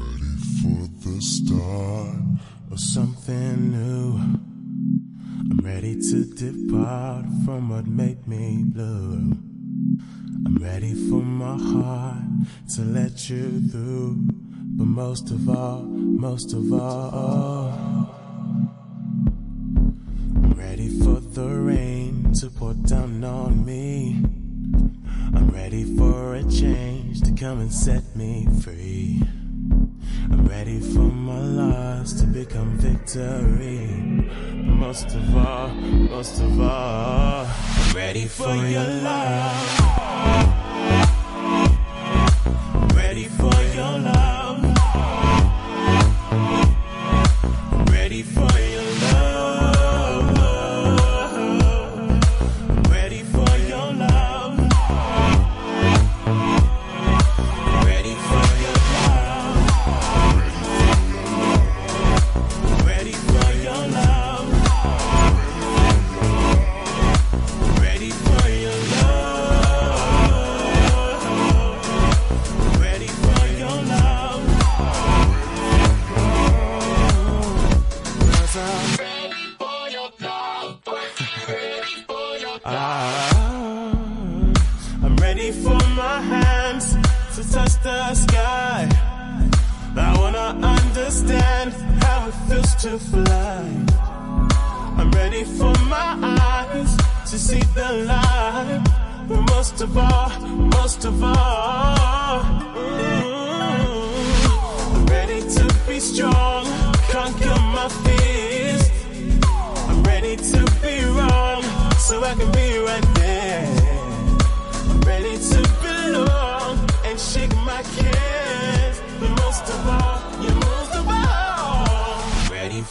ready for the start of something new. I'm ready to depart from what made me blue. I'm ready for my heart to let you through. But most of all, most of all, I'm ready for the rain to pour down on me. I'm ready for a change to come and set me free. Ready for my loss to become victory. Most of all, most of all, ready for your love.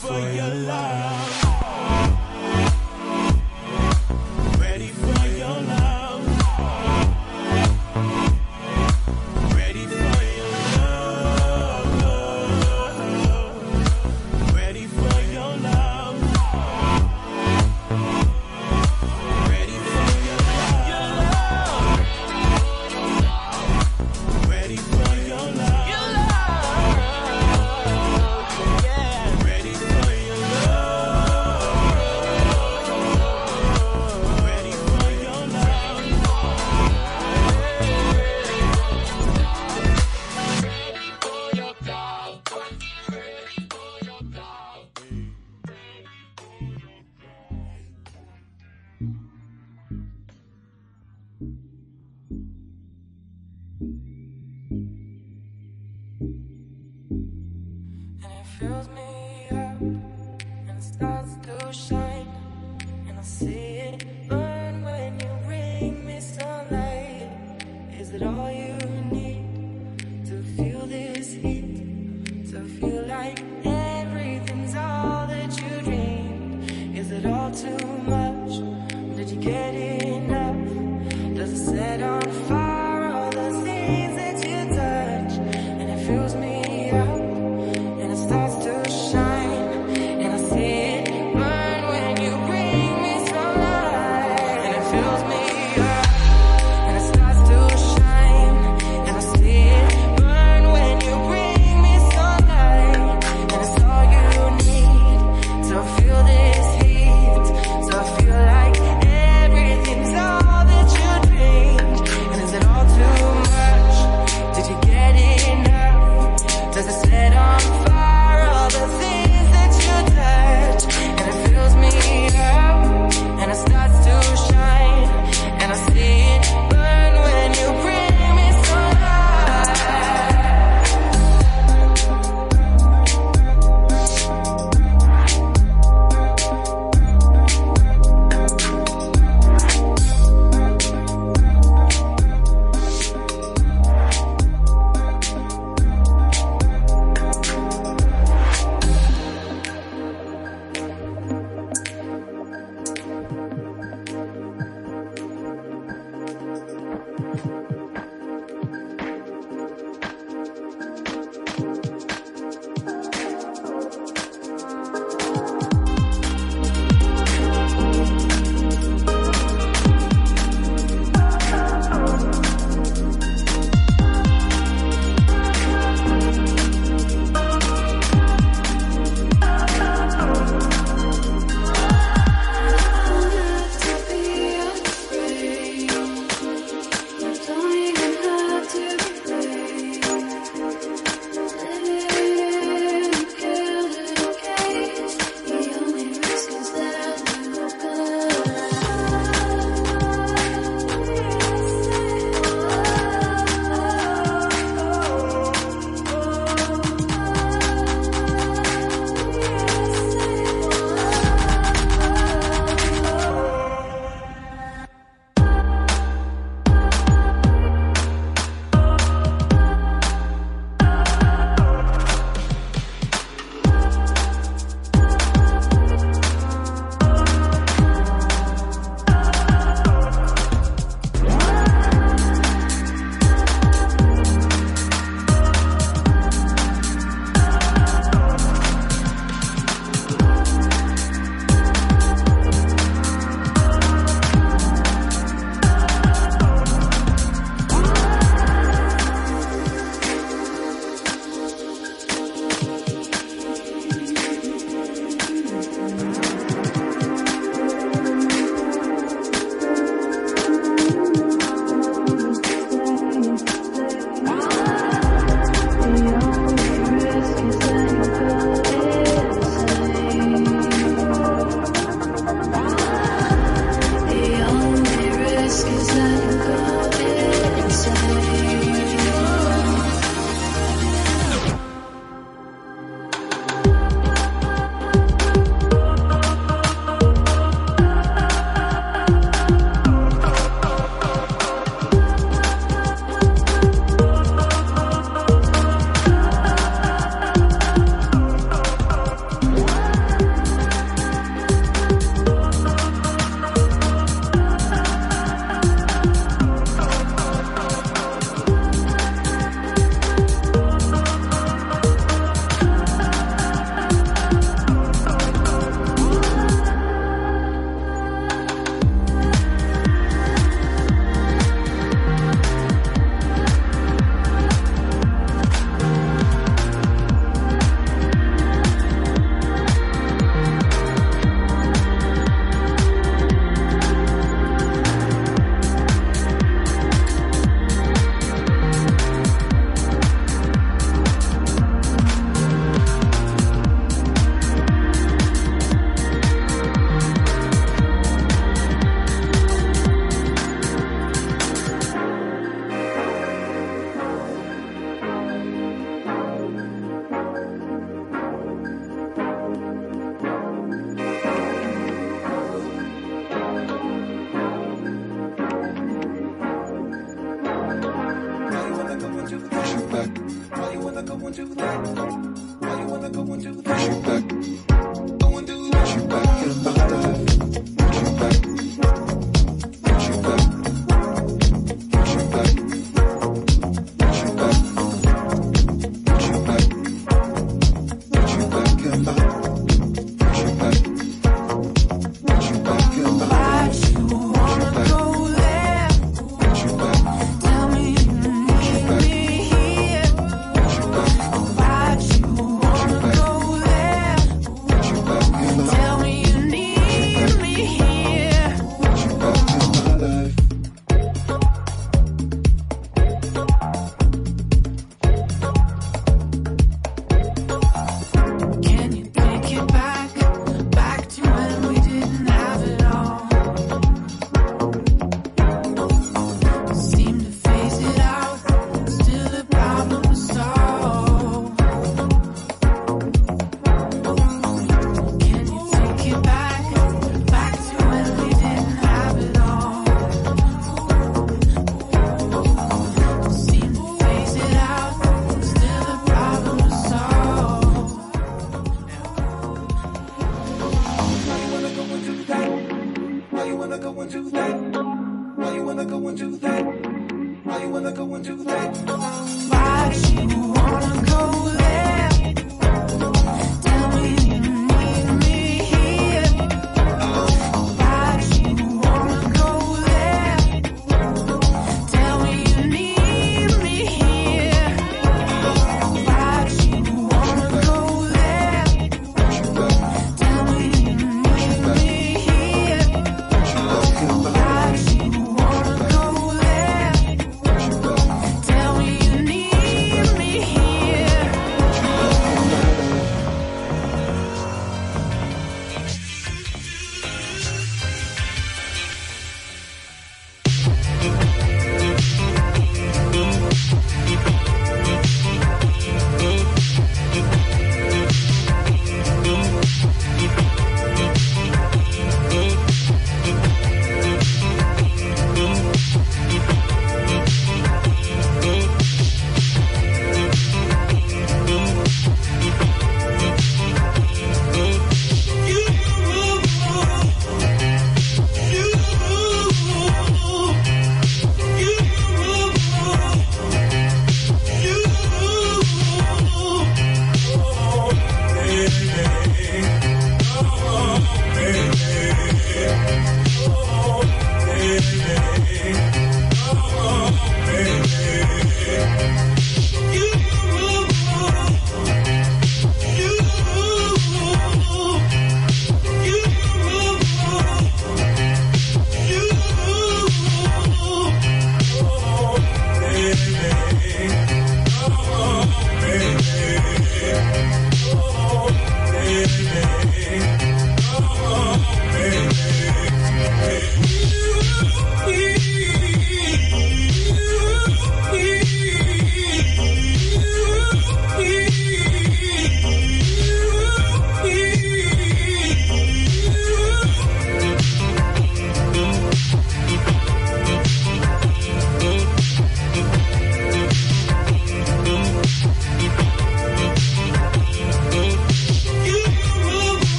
for your love.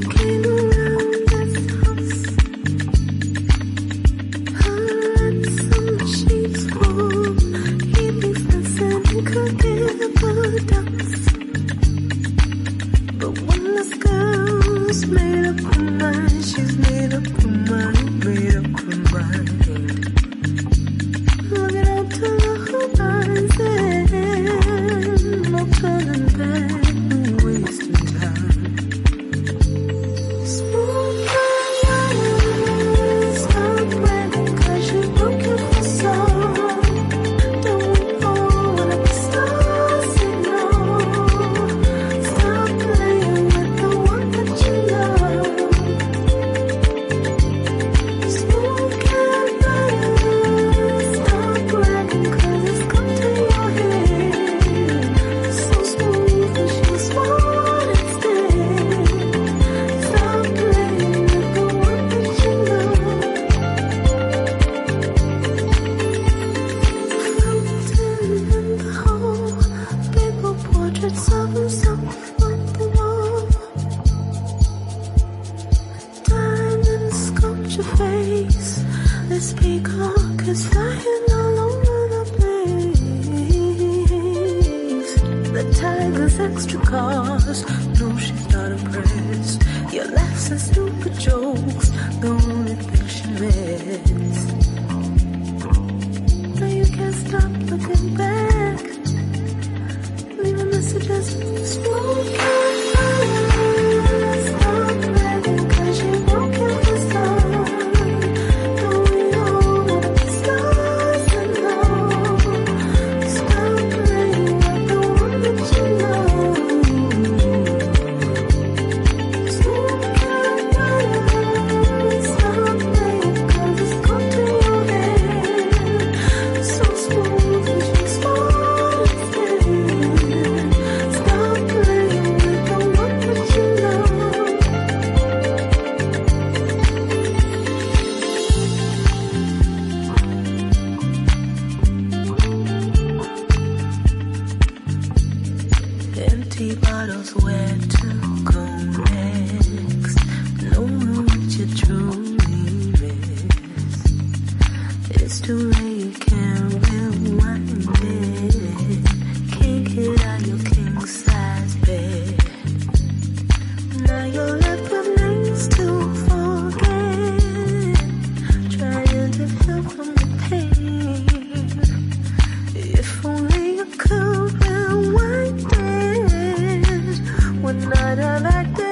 Thank you. would not like. acted.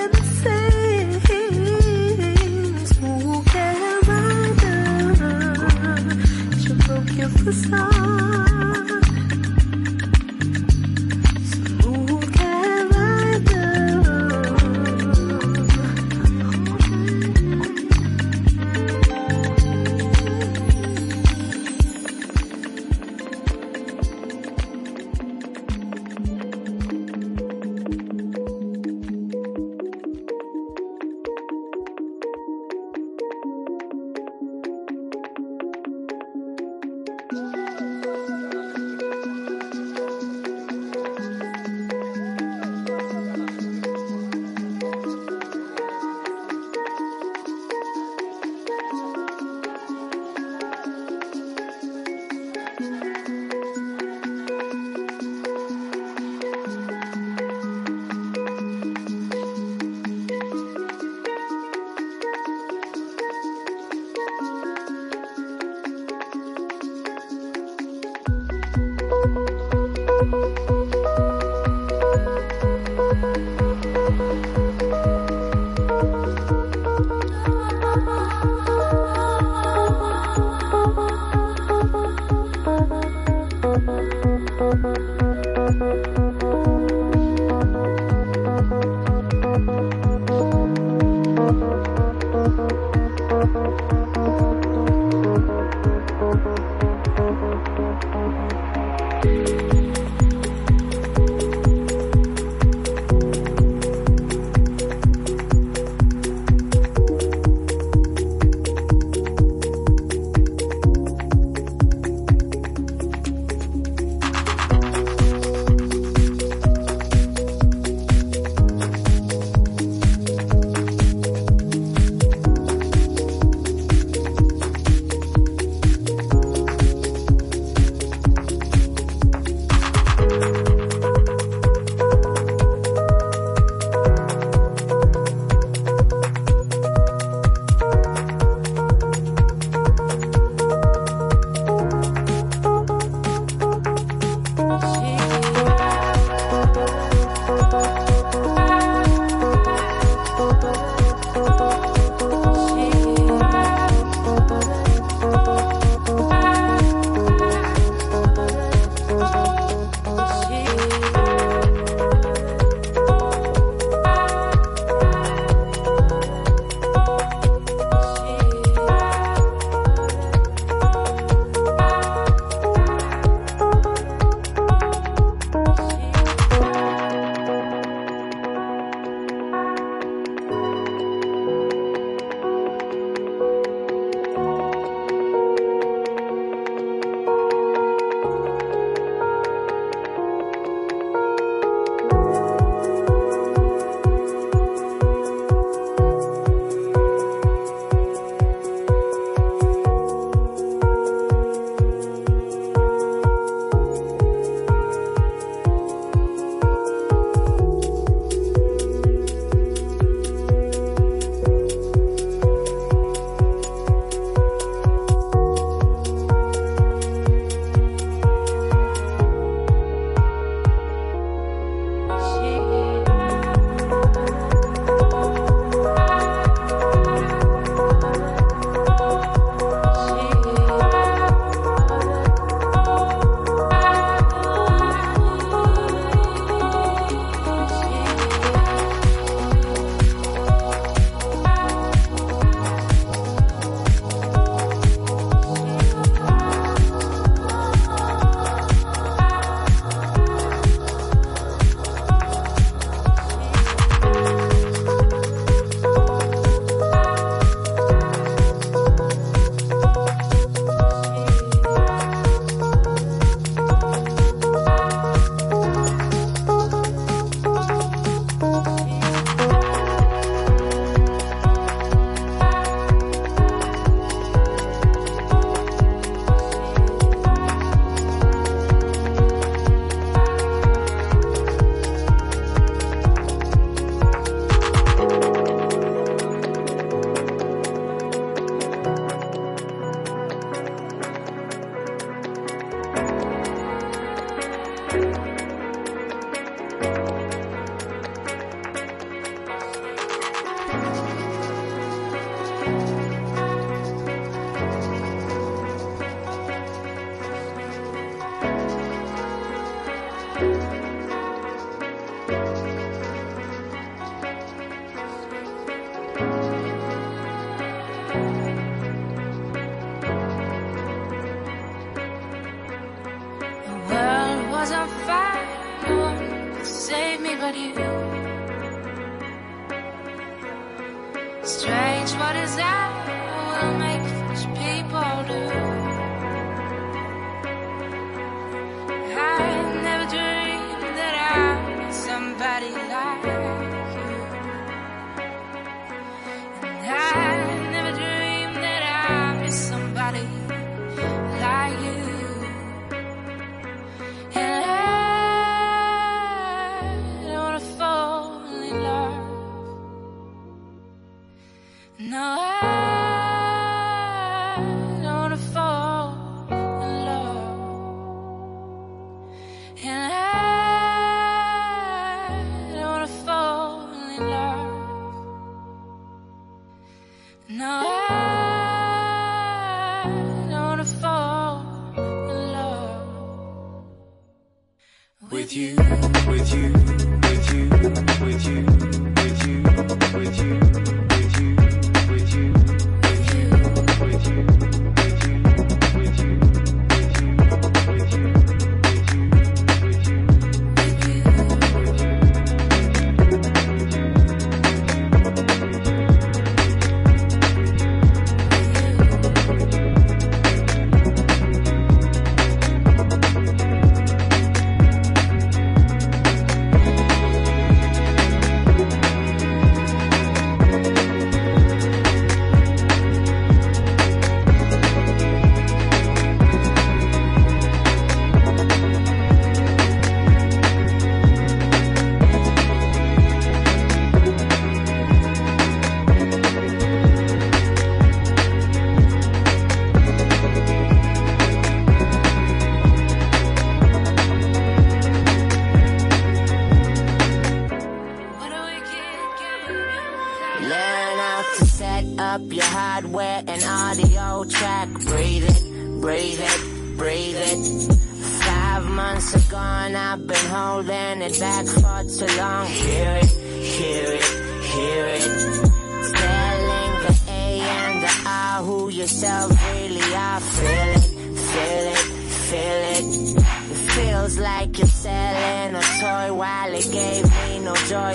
enjoy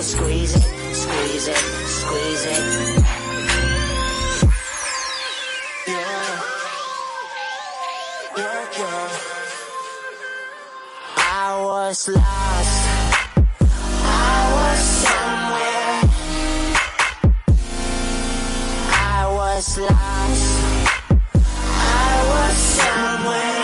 it, squeeze it. Yeah, yeah, yeah. I was lost. I was somewhere. I was lost. I was somewhere.